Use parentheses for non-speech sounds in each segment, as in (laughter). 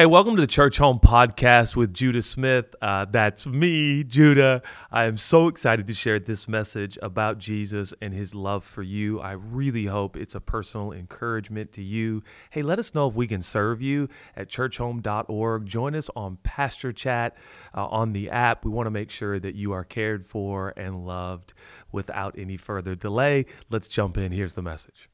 Hey, welcome to the Church Home Podcast with Judah Smith. Uh, that's me, Judah. I am so excited to share this message about Jesus and his love for you. I really hope it's a personal encouragement to you. Hey, let us know if we can serve you at churchhome.org. Join us on Pastor Chat uh, on the app. We want to make sure that you are cared for and loved without any further delay. Let's jump in. Here's the message.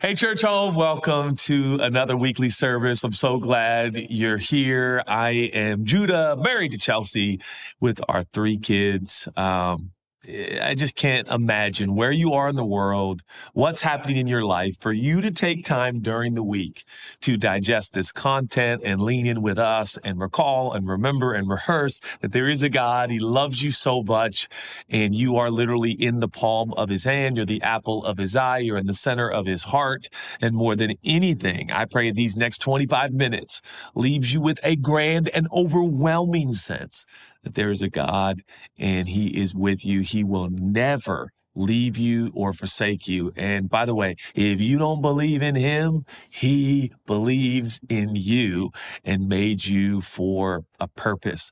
Hey, Church Home, welcome to another weekly service. I'm so glad you're here. I am Judah, married to Chelsea with our three kids. Um, I just can't imagine where you are in the world, what's happening in your life for you to take time during the week to digest this content and lean in with us and recall and remember and rehearse that there is a God. He loves you so much and you are literally in the palm of his hand. You're the apple of his eye. You're in the center of his heart. And more than anything, I pray these next 25 minutes leaves you with a grand and overwhelming sense that there is a God and he is with you. He will never leave you or forsake you. And by the way, if you don't believe in him, he believes in you and made you for a purpose.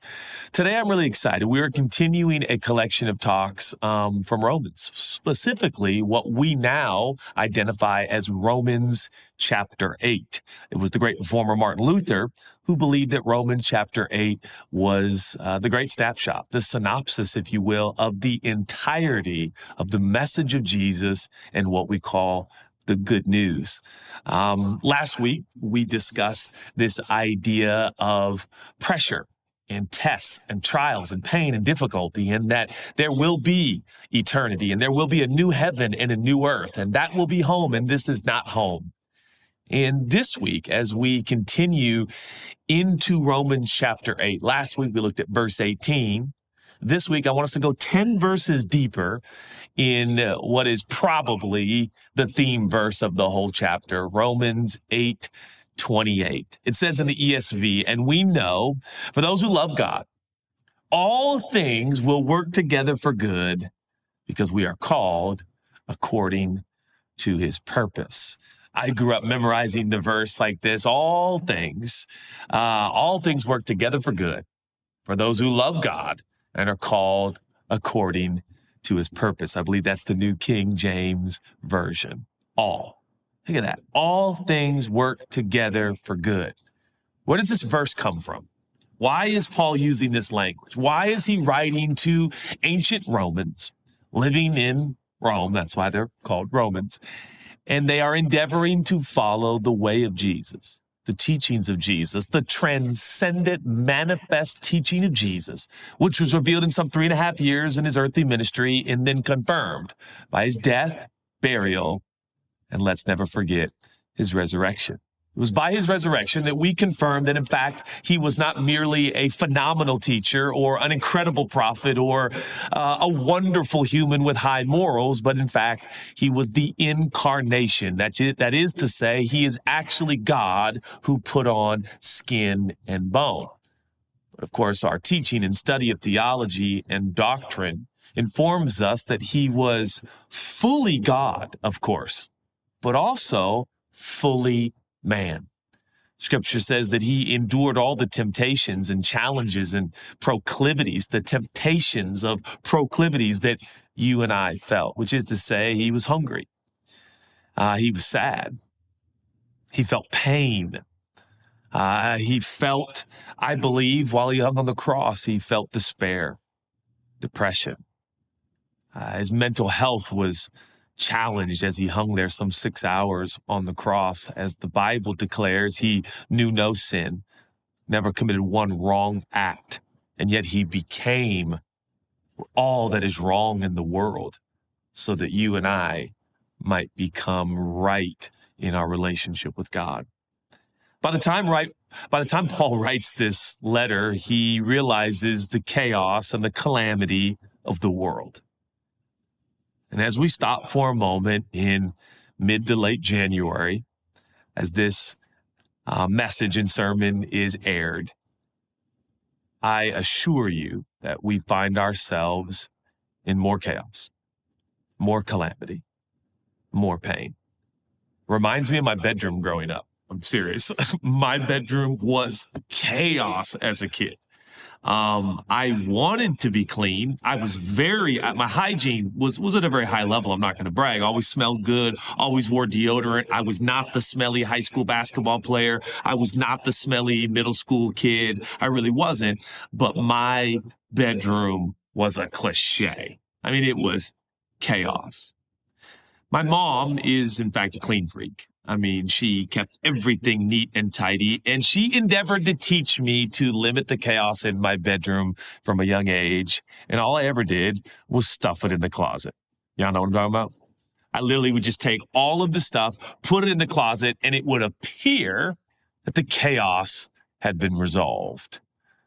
Today, I'm really excited. We are continuing a collection of talks um, from Romans, specifically what we now identify as Romans chapter 8. It was the great reformer Martin Luther who believed that Romans chapter 8 was uh, the great snapshot, the synopsis, if you will, of the entirety of the message of Jesus and what we call the good news. Um, last week, we discussed this idea of pressure and tests and trials and pain and difficulty and that there will be eternity and there will be a new heaven and a new earth and that will be home and this is not home. And this week, as we continue into Romans chapter 8, last week we looked at verse 18. This week, I want us to go 10 verses deeper in what is probably the theme verse of the whole chapter, Romans 8, 28. It says in the ESV, and we know for those who love God, all things will work together for good because we are called according to his purpose. I grew up memorizing the verse like this all things, uh, all things work together for good for those who love God and are called according to his purpose. I believe that's the New King James Version. All. Look at that. All things work together for good. Where does this verse come from? Why is Paul using this language? Why is he writing to ancient Romans living in Rome? That's why they're called Romans and they are endeavoring to follow the way of Jesus, the teachings of Jesus, the transcendent manifest teaching of Jesus, which was revealed in some three and a half years in his earthly ministry and then confirmed by his death, burial, and let's never forget his resurrection. It was by his resurrection that we confirmed that, in fact, he was not merely a phenomenal teacher or an incredible prophet or uh, a wonderful human with high morals, but in fact, he was the incarnation. That is to say, he is actually God who put on skin and bone. But of course, our teaching and study of theology and doctrine informs us that he was fully God, of course, but also fully man. Scripture says that he endured all the temptations and challenges and proclivities, the temptations of proclivities that you and I felt, which is to say, he was hungry. Uh, he was sad. He felt pain. Uh, he felt, I believe, while he hung on the cross, he felt despair, depression. Uh, his mental health was challenged as he hung there some six hours on the cross. As the Bible declares, he knew no sin, never committed one wrong act, and yet he became all that is wrong in the world so that you and I might become right in our relationship with God. By the time right by the time Paul writes this letter, he realizes the chaos and the calamity of the world. And as we stop for a moment in mid to late January, as this uh, message and sermon is aired, I assure you that we find ourselves in more chaos, more calamity, more pain. Reminds me of my bedroom growing up. I'm serious. (laughs) my bedroom was chaos as a kid. Um, I wanted to be clean. I was very, my hygiene was, was at a very high level. I'm not going to brag. Always smelled good. Always wore deodorant. I was not the smelly high school basketball player. I was not the smelly middle school kid. I really wasn't. But my bedroom was a cliche. I mean, it was chaos. My mom is, in fact, a clean freak. I mean, she kept everything neat and tidy, and she endeavored to teach me to limit the chaos in my bedroom from a young age. And all I ever did was stuff it in the closet. Y'all know what I'm talking about? I literally would just take all of the stuff, put it in the closet, and it would appear that the chaos had been resolved.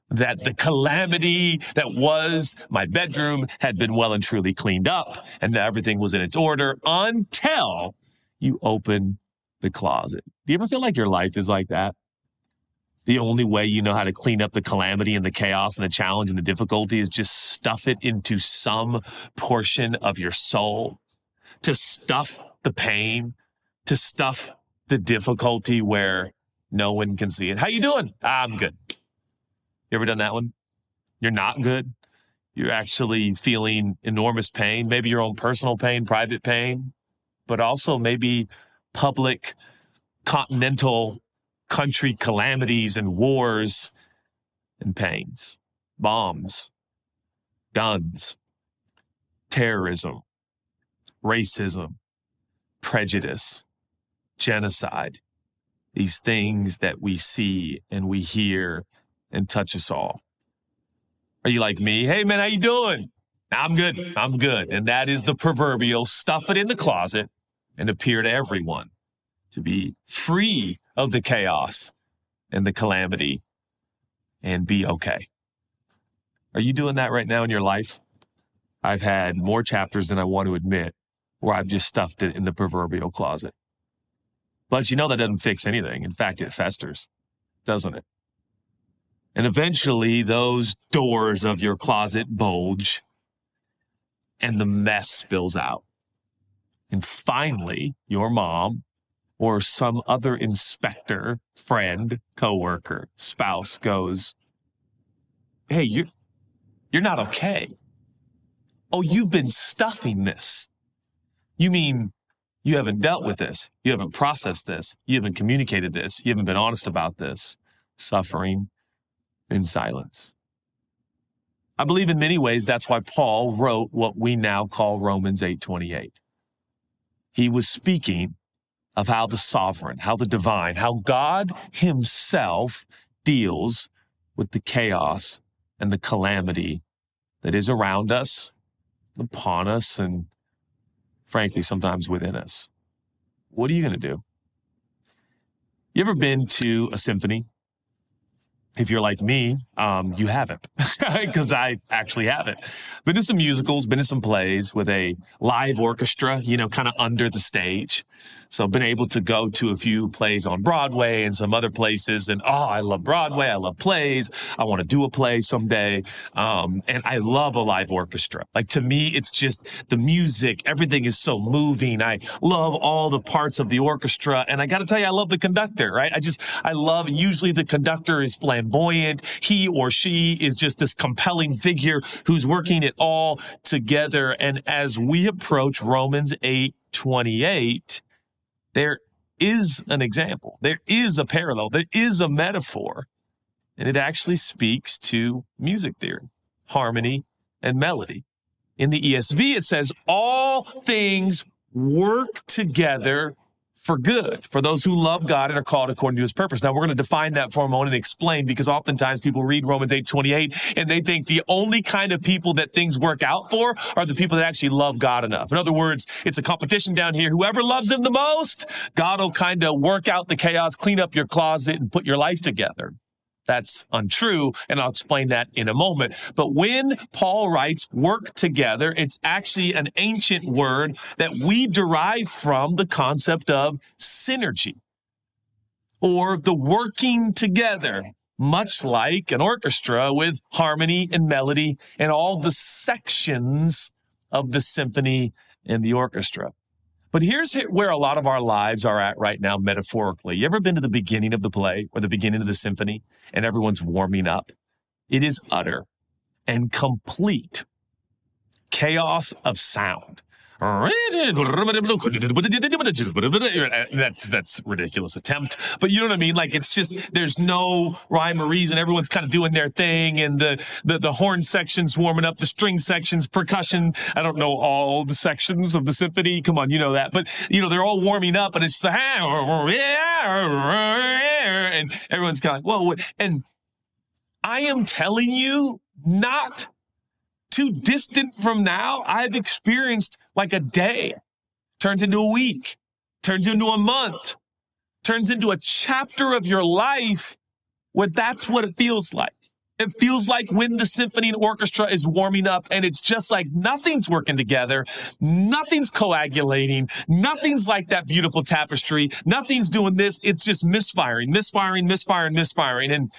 That the calamity that was my bedroom had been well and truly cleaned up and that everything was in its order until you open the closet. Do you ever feel like your life is like that? The only way you know how to clean up the calamity and the chaos and the challenge and the difficulty is just stuff it into some portion of your soul, to stuff the pain, to stuff the difficulty where no one can see it. How you doing? I'm good. You ever done that one? You're not good. You're actually feeling enormous pain, maybe your own personal pain, private pain, but also maybe public, continental, country calamities and wars and pains, bombs, guns, terrorism, racism, prejudice, genocide, these things that we see and we hear and touch us all. Are you like me? Hey man, how you doing? I'm good. I'm good. And that is the proverbial stuff it in the closet and appear to everyone to be free of the chaos and the calamity and be okay. Are you doing that right now in your life? I've had more chapters than I want to admit where I've just stuffed it in the proverbial closet. But you know that doesn't fix anything. In fact, it festers, doesn't it? And eventually those doors of your closet bulge and the mess spills out. And finally, your mom or some other inspector, friend, coworker, spouse goes, Hey, you're, you're not okay. Oh, you've been stuffing this. You mean you haven't dealt with this. You haven't processed this. You haven't communicated this. You haven't been honest about this. Suffering in silence. I believe in many ways that's why Paul wrote what we now call Romans 8:28 he was speaking of how the sovereign, how the divine, how God himself deals with the chaos and the calamity that is around us, upon us, and frankly, sometimes within us. What are you going to do? You ever been to a symphony? If you're like me, um, you haven't, because (laughs) I actually haven't. Been to some musicals, been to some plays with a live orchestra, you know, kind of under the stage. So been able to go to a few plays on Broadway and some other places. And oh, I love Broadway. I love plays. I want to do a play someday. Um, and I love a live orchestra. Like to me, it's just the music. Everything is so moving. I love all the parts of the orchestra. And I got to tell you, I love the conductor, right? I just, I love, usually the conductor is flamboyant. Buoyant, he or she is just this compelling figure who's working it all together. And as we approach Romans 8, 28, there is an example. There is a parallel. There is a metaphor. And it actually speaks to music theory, harmony, and melody. In the ESV, it says all things work together for good, for those who love God and are called according to his purpose. Now we're going to define that for a moment and explain because oftentimes people read Romans 8, 28 and they think the only kind of people that things work out for are the people that actually love God enough. In other words, it's a competition down here. Whoever loves him the most, God will kind of work out the chaos, clean up your closet and put your life together. That's untrue. And I'll explain that in a moment. But when Paul writes work together, it's actually an ancient word that we derive from the concept of synergy or the working together, much like an orchestra with harmony and melody and all the sections of the symphony and the orchestra. But here's where a lot of our lives are at right now, metaphorically. You ever been to the beginning of the play or the beginning of the symphony and everyone's warming up? It is utter and complete chaos of sound. That's that's ridiculous attempt, but you know what I mean. Like it's just there's no rhyme or reason. Everyone's kind of doing their thing, and the the the horn sections warming up, the string sections, percussion. I don't know all the sections of the symphony. Come on, you know that, but you know they're all warming up, and it's just ah, ah, ah, and everyone's kind of well, and I am telling you, not too distant from now, I've experienced like a day turns into a week, turns into a month, turns into a chapter of your life where that's what it feels like. It feels like when the symphony and orchestra is warming up and it's just like nothing's working together. Nothing's coagulating. Nothing's like that beautiful tapestry. Nothing's doing this. It's just misfiring, misfiring, misfiring, misfiring. And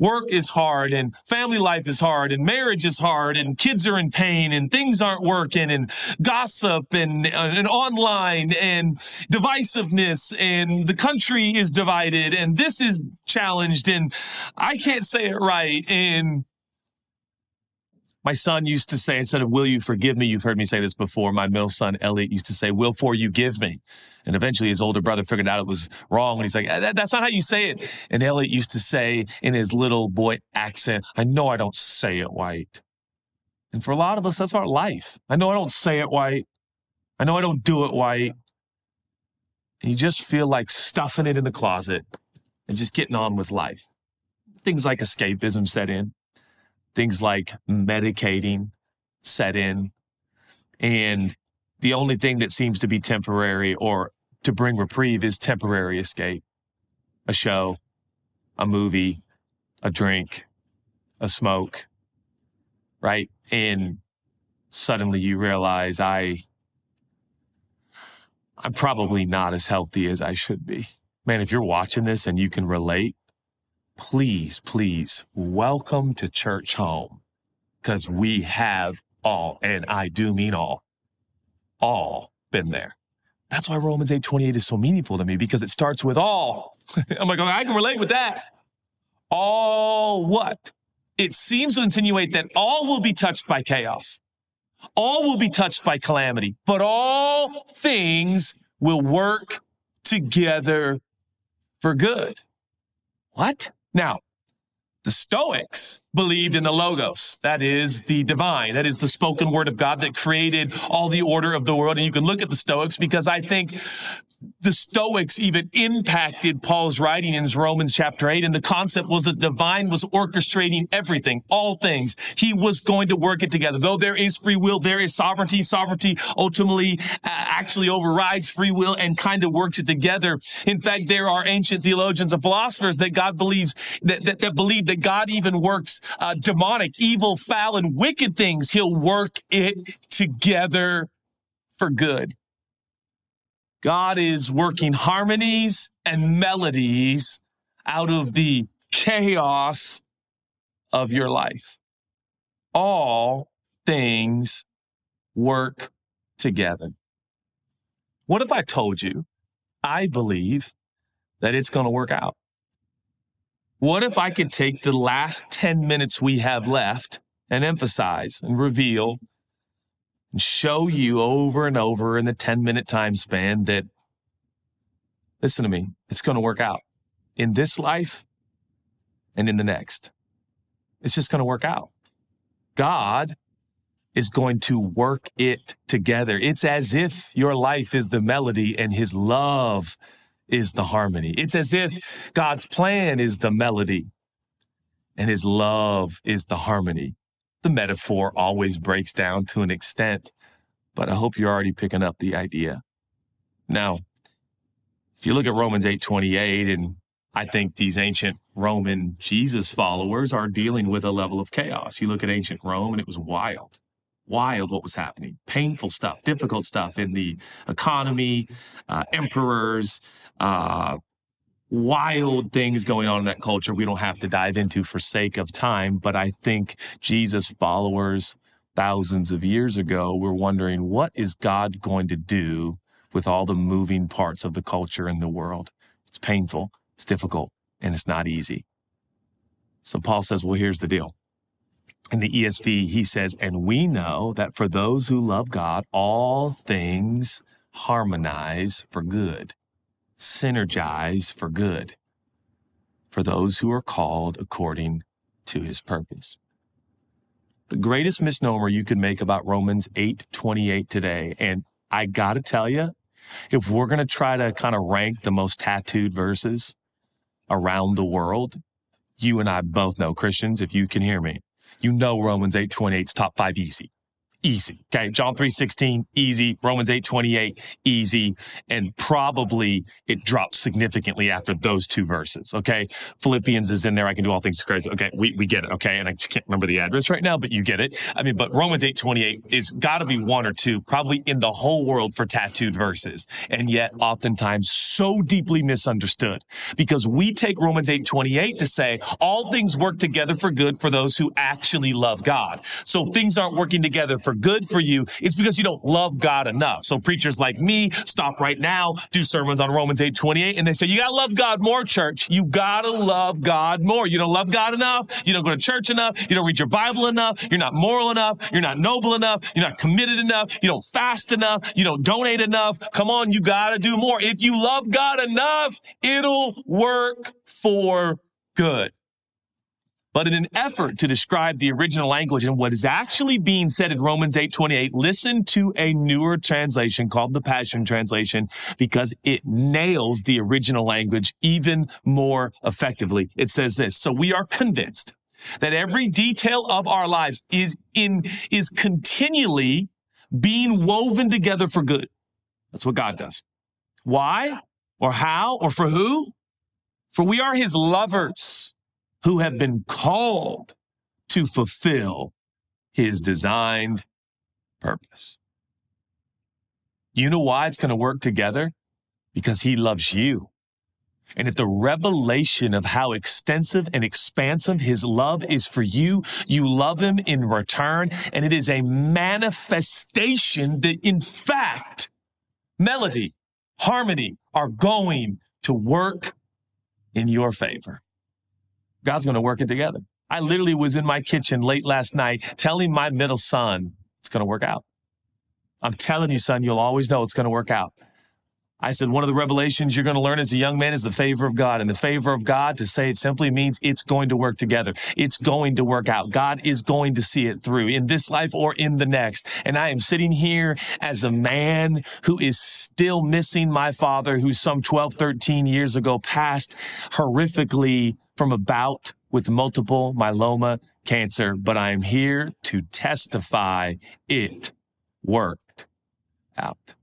work is hard and family life is hard and marriage is hard and kids are in pain and things aren't working and gossip and, uh, and online and divisiveness and the country is divided and this is challenged and I can't say it right and my son used to say, instead of will you forgive me, you've heard me say this before. My middle son, Elliot, used to say, will for you give me. And eventually his older brother figured out it was wrong. And he's like, eh, that, that's not how you say it. And Elliot used to say in his little boy accent, I know I don't say it white. And for a lot of us, that's our life. I know I don't say it white. I know I don't do it white. And you just feel like stuffing it in the closet and just getting on with life. Things like escapism set in things like medicating set in. And the only thing that seems to be temporary or to bring reprieve is temporary escape. A show, a movie, a drink, a smoke, right? And suddenly you realize I, I'm probably not as healthy as I should be. Man, if you're watching this and you can relate, please, please welcome to church home because we have all, and I do mean all, all been there. That's why Romans 8 28 is so meaningful to me because it starts with all. (laughs) I'm like, I can relate with that. All what? It seems to insinuate that all will be touched by chaos. All will be touched by calamity, but all things will work together for good. What? Now, the Stoics believed in the Logos. That is the divine. That is the spoken word of God that created all the order of the world. And you can look at the Stoics because I think the Stoics even impacted Paul's writing in Romans chapter 8. And the concept was that divine was orchestrating everything, all things. He was going to work it together. Though there is free will, there is sovereignty. Sovereignty ultimately uh, actually overrides free will and kind of works it together. In fact, there are ancient theologians and philosophers that God believes that, that, that believe that God even works uh, demonic, evil, foul, and wicked things, he'll work it together for good. God is working harmonies and melodies out of the chaos of your life. All things work together. What if I told you I believe that it's going to work out? What if I could take the last 10 minutes we have left and emphasize and reveal and show you over and over in the 10 minute time span that, listen to me, it's going to work out in this life and in the next. It's just going to work out. God is going to work it together. It's as if your life is the melody and his love is the harmony. It's as if God's plan is the melody and his love is the harmony. The metaphor always breaks down to an extent, but I hope you're already picking up the idea. Now, if you look at Romans 8:28 and I think these ancient Roman Jesus followers are dealing with a level of chaos. You look at ancient Rome and it was wild wild what was happening. Painful stuff, difficult stuff in the economy, uh, emperors, uh, wild things going on in that culture we don't have to dive into for sake of time. But I think Jesus followers thousands of years ago were wondering, what is God going to do with all the moving parts of the culture and the world. It's painful, it's difficult, and it's not easy. So Paul says, well, here's the deal. In the ESV, he says, and we know that for those who love God, all things harmonize for good, synergize for good, for those who are called according to his purpose. The greatest misnomer you could make about Romans 8 28 today, and I gotta tell you, if we're gonna try to kind of rank the most tattooed verses around the world, you and I both know Christians, if you can hear me, you know Romans 8 28's top five easy easy. Okay. John 3.16, easy. Romans 8.28, easy. And probably it drops significantly after those two verses. Okay. Philippians is in there. I can do all things crazy. Okay. We, we get it. Okay. And I just can't remember the address right now, but you get it. I mean, but Romans 8.28 is gotta be one or two, probably in the whole world for tattooed verses. And yet oftentimes so deeply misunderstood because we take Romans 8.28 to say all things work together for good for those who actually love God. So things aren't working together for for good for you, it's because you don't love God enough. So preachers like me stop right now, do sermons on Romans 8 28, and they say, You gotta love God more, church. You gotta love God more. You don't love God enough. You don't go to church enough. You don't read your Bible enough. You're not moral enough. You're not noble enough. You're not committed enough. You don't fast enough. You don't donate enough. Come on, you gotta do more. If you love God enough, it'll work for good. But in an effort to describe the original language and what is actually being said in Romans 8:28, listen to a newer translation called the Passion Translation because it nails the original language even more effectively. It says this, so we are convinced that every detail of our lives is in is continually being woven together for good. That's what God does. Why? Or how? Or for who? For we are his lovers who have been called to fulfill his designed purpose. You know why it's going to work together? Because he loves you. And at the revelation of how extensive and expansive his love is for you, you love him in return. And it is a manifestation that in fact, melody, harmony are going to work in your favor. God's going to work it together. I literally was in my kitchen late last night telling my middle son it's going to work out. I'm telling you, son, you'll always know it's going to work out. I said, one of the revelations you're going to learn as a young man is the favor of God. And the favor of God, to say it simply, means it's going to work together. It's going to work out. God is going to see it through in this life or in the next. And I am sitting here as a man who is still missing my father, who some 12, 13 years ago passed horrifically from a bout with multiple myeloma cancer, but I am here to testify it worked out.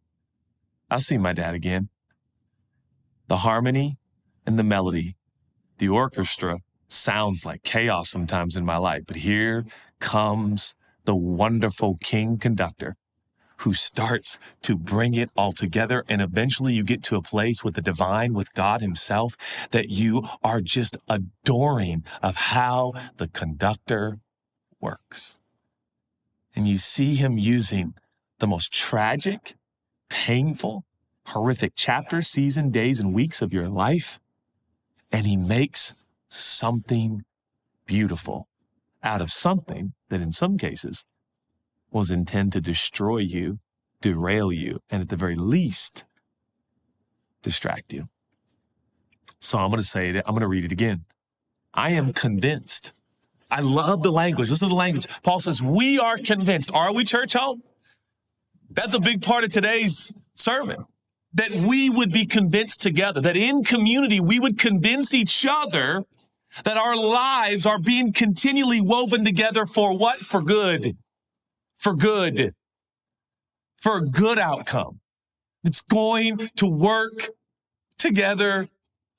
I'll see my dad again. The harmony and the melody, the orchestra sounds like chaos sometimes in my life, but here comes the wonderful king conductor who starts to bring it all together. And eventually you get to a place with the divine, with God himself, that you are just adoring of how the conductor works. And you see him using the most tragic, painful, horrific chapters, season, days, and weeks of your life. And he makes something beautiful out of something that in some cases was intended to destroy you, derail you, and at the very least, distract you. So I'm going to say it. I'm going to read it again. I am convinced. I love the language. Listen to the language. Paul says, we are convinced. Are we church home? That's a big part of today's sermon. That we would be convinced together, that in community, we would convince each other that our lives are being continually woven together for what? For good for good, for a good outcome. It's going to work together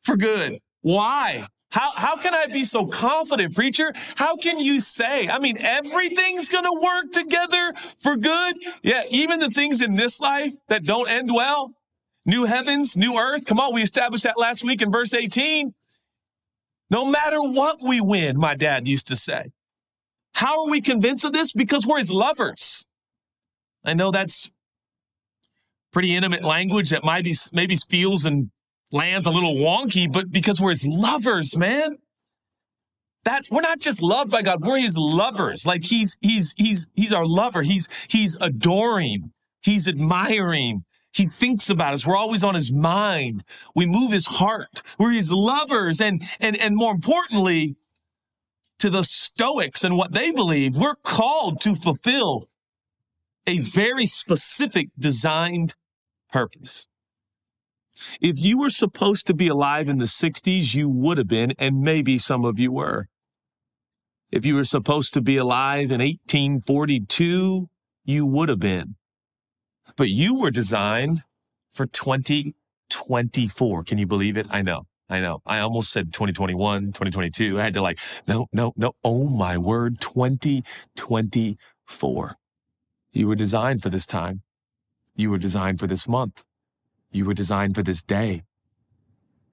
for good. Why? How, how can I be so confident, preacher? How can you say, I mean, everything's going to work together for good? Yeah, even the things in this life that don't end well. New heavens, new earth. Come on, we established that last week in verse 18. No matter what we win, my dad used to say. How are we convinced of this? Because we're his lovers. I know that's pretty intimate language that maybe, maybe feels and lands a little wonky, but because we're his lovers, man. That's, we're not just loved by God. We're his lovers. Like he's, he's, he's, he's our lover. He's, he's adoring. He's admiring. He thinks about us. We're always on his mind. We move his heart. We're his lovers. And, and, and more importantly, to the Stoics and what they believe, we're called to fulfill a very specific designed purpose. If you were supposed to be alive in the 60s, you would have been, and maybe some of you were. If you were supposed to be alive in 1842, you would have been. But you were designed for 2024. Can you believe it? I know. I know. I almost said 2021, 2022. I had to like, no, no, no. Oh my word, 2024. You were designed for this time. You were designed for this month. You were designed for this day.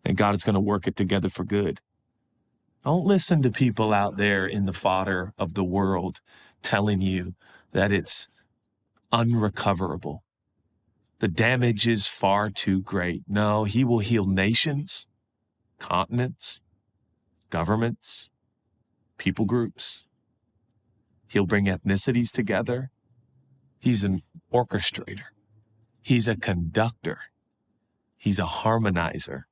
And God is going to work it together for good. Don't listen to people out there in the fodder of the world telling you that it's unrecoverable. The damage is far too great. No, he will heal nations continents, governments, people groups. He'll bring ethnicities together. He's an orchestrator. He's a conductor. He's a harmonizer.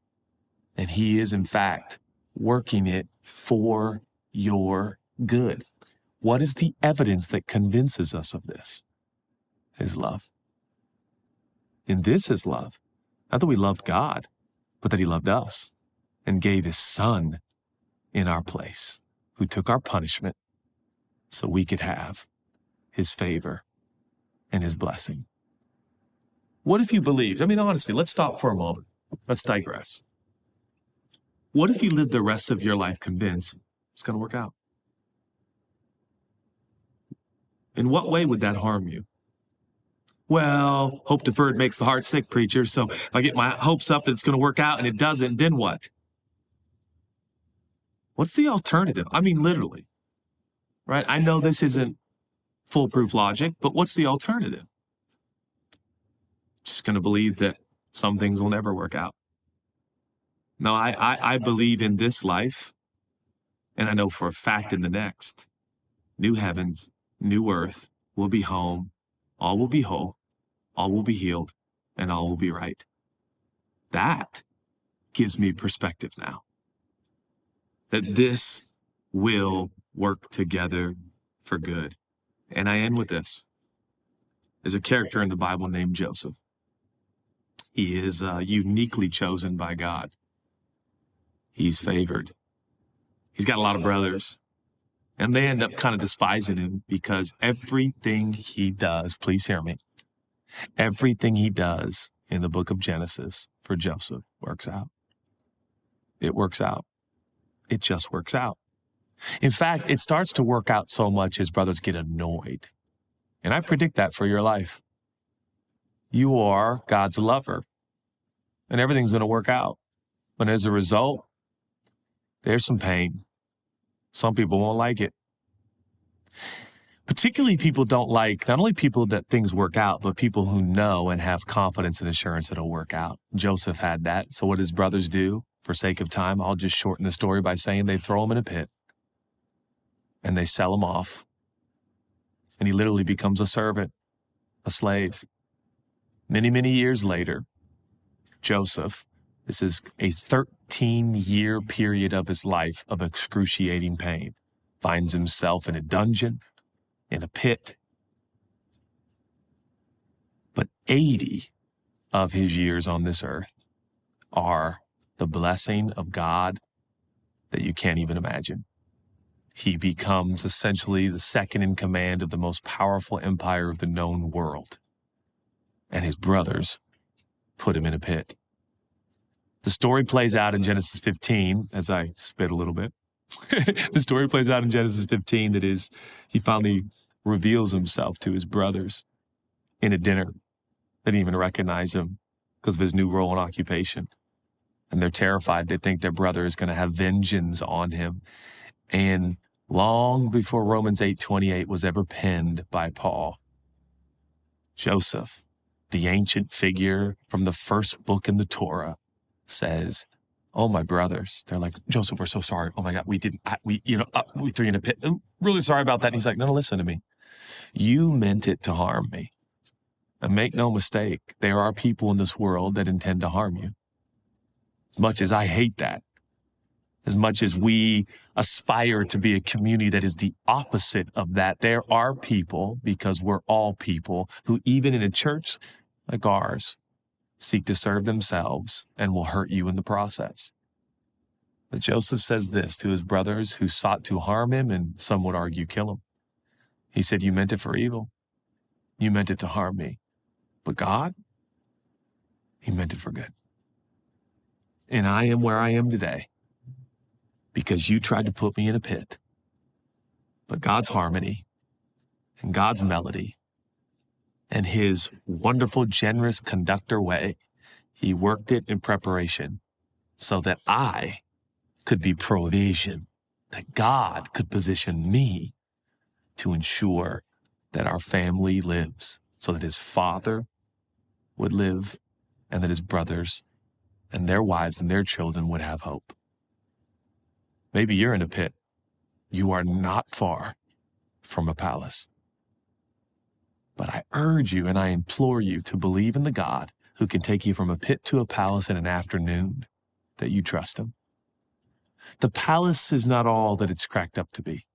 And he is, in fact, working it for your good. What is the evidence that convinces us of this? His love. And this is love. Not that we loved God, but that he loved us and gave his son in our place, who took our punishment so we could have his favor and his blessing. What if you believed? I mean, honestly, let's stop for a moment. Let's digress. What if you lived the rest of your life convinced it's going to work out? In what way would that harm you? Well, hope deferred makes the heart sick, preacher. So if I get my hopes up that it's going to work out and it doesn't, then what? What's the alternative? I mean, literally, right? I know this isn't foolproof logic, but what's the alternative? Just going to believe that some things will never work out. No, I, I, I believe in this life, and I know for a fact in the next, new heavens, new earth will be home, all will be whole, all will be healed, and all will be right. That gives me perspective now that this will work together for good. And I end with this. There's a character in the Bible named Joseph. He is uh, uniquely chosen by God. He's favored. He's got a lot of brothers. And they end up kind of despising him because everything he does, please hear me, everything he does in the book of Genesis for Joseph works out. It works out it just works out. In fact, it starts to work out so much his brothers get annoyed. And I predict that for your life. You are God's lover, and everything's going to work out. But as a result, there's some pain. Some people won't like it. Particularly, people don't like not only people that things work out, but people who know and have confidence and assurance it'll work out. Joseph had that. So, what his brothers do? For sake of time, I'll just shorten the story by saying they throw him in a pit and they sell him off. And he literally becomes a servant, a slave. Many, many years later, Joseph, this is a 13 year period of his life of excruciating pain, finds himself in a dungeon, in a pit. But 80 of his years on this earth are the blessing of God that you can't even imagine. He becomes essentially the second in command of the most powerful empire of the known world. And his brothers put him in a pit. The story plays out in Genesis 15, as I spit a little bit. (laughs) the story plays out in Genesis 15 that is, he finally reveals himself to his brothers in a dinner. They didn't even recognize him because of his new role and occupation and they're terrified. They think their brother is going to have vengeance on him. And long before Romans 8:28 was ever penned by Paul, Joseph, the ancient figure from the first book in the Torah, says, Oh, my brothers. They're like, Joseph, we're so sorry. Oh my God, we didn't, I, we, you know, uh, we threw you in a pit. I'm really sorry about that. And he's like, no, no, listen to me. You meant it to harm me. And make no mistake, there are people in this world that intend to harm you. As much as I hate that, as much as we aspire to be a community that is the opposite of that, there are people, because we're all people, who even in a church like ours, seek to serve themselves and will hurt you in the process. But Joseph says this to his brothers who sought to harm him and some would argue kill him. He said, You meant it for evil. You meant it to harm me. But God, He meant it for good. And I am where I am today because you tried to put me in a pit. But God's harmony and God's melody and his wonderful, generous conductor way, he worked it in preparation so that I could be provision, that God could position me to ensure that our family lives so that his father would live and that his brothers and their wives and their children would have hope. Maybe you're in a pit. You are not far from a palace. But I urge you and I implore you to believe in the God who can take you from a pit to a palace in an afternoon, that you trust him. The palace is not all that it's cracked up to be.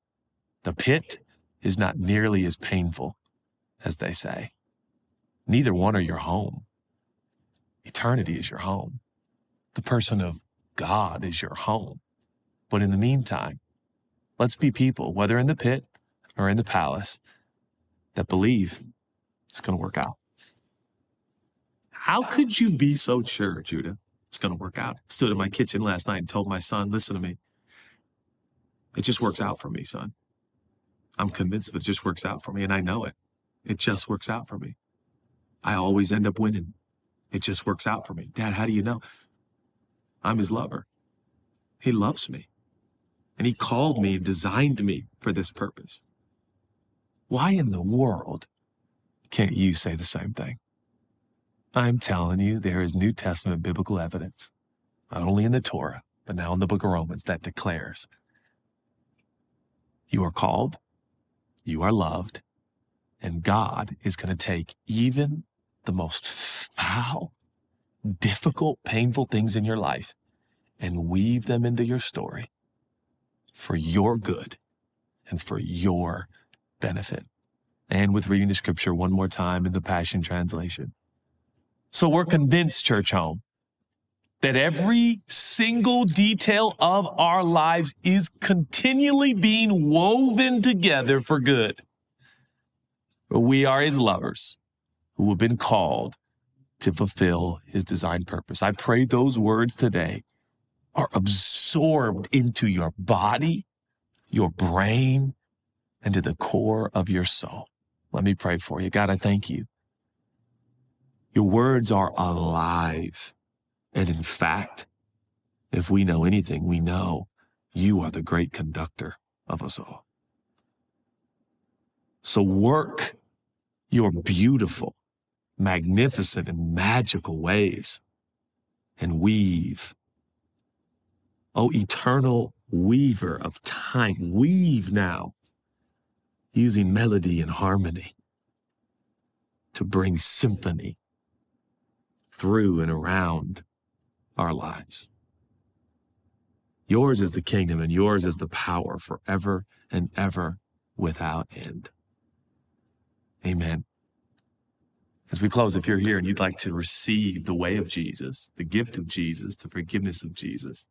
The pit is not nearly as painful as they say. Neither one are your home. Eternity is your home. The person of God is your home. But in the meantime, let's be people, whether in the pit or in the palace, that believe it's going to work out. How could you be so sure, Judah? It's going to work out. Stood in my kitchen last night and told my son, listen to me. It just works out for me, son. I'm convinced it just works out for me, and I know it. It just works out for me. I always end up winning. It just works out for me. Dad, how do you know? I'm his lover. He loves me. And he called me and designed me for this purpose. Why in the world can't you say the same thing? I'm telling you, there is New Testament biblical evidence, not only in the Torah, but now in the book of Romans, that declares you are called, you are loved, and God is going to take even the most foul, difficult, painful things in your life and weave them into your story for your good and for your benefit and with reading the scripture one more time in the Passion Translation. So we're convinced, church home, that every single detail of our lives is continually being woven together for good. We are his lovers who have been called to fulfill his design purpose. I pray those words today are absorbed into your body, your brain, and to the core of your soul. Let me pray for you. God, I thank you. Your words are alive. And in fact, if we know anything, we know you are the great conductor of us all. So work your beautiful, magnificent, and magical ways and weave. O eternal weaver of time, weave now using melody and harmony to bring symphony through and around our lives. Yours is the kingdom and yours is the power forever and ever without end. Amen. As we close, if you're here and you'd like to receive the way of Jesus, the gift of Jesus, the forgiveness of Jesus,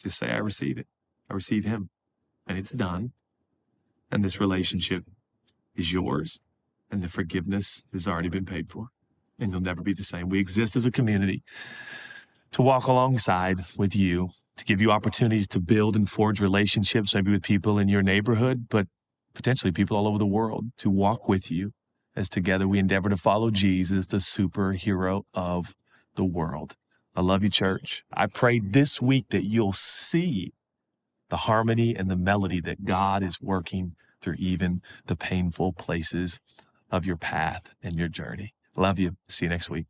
just say, I receive it. I receive him. And it's done and this relationship is yours and the forgiveness has already been paid for and you'll never be the same. We exist as a community to walk alongside with you, to give you opportunities to build and forge relationships, maybe with people in your neighborhood, but potentially people all over the world to walk with you as together we endeavor to follow Jesus, the superhero of the world. I love you, church. I pray this week that you'll see the harmony and the melody that God is working through even the painful places of your path and your journey. Love you. See you next week.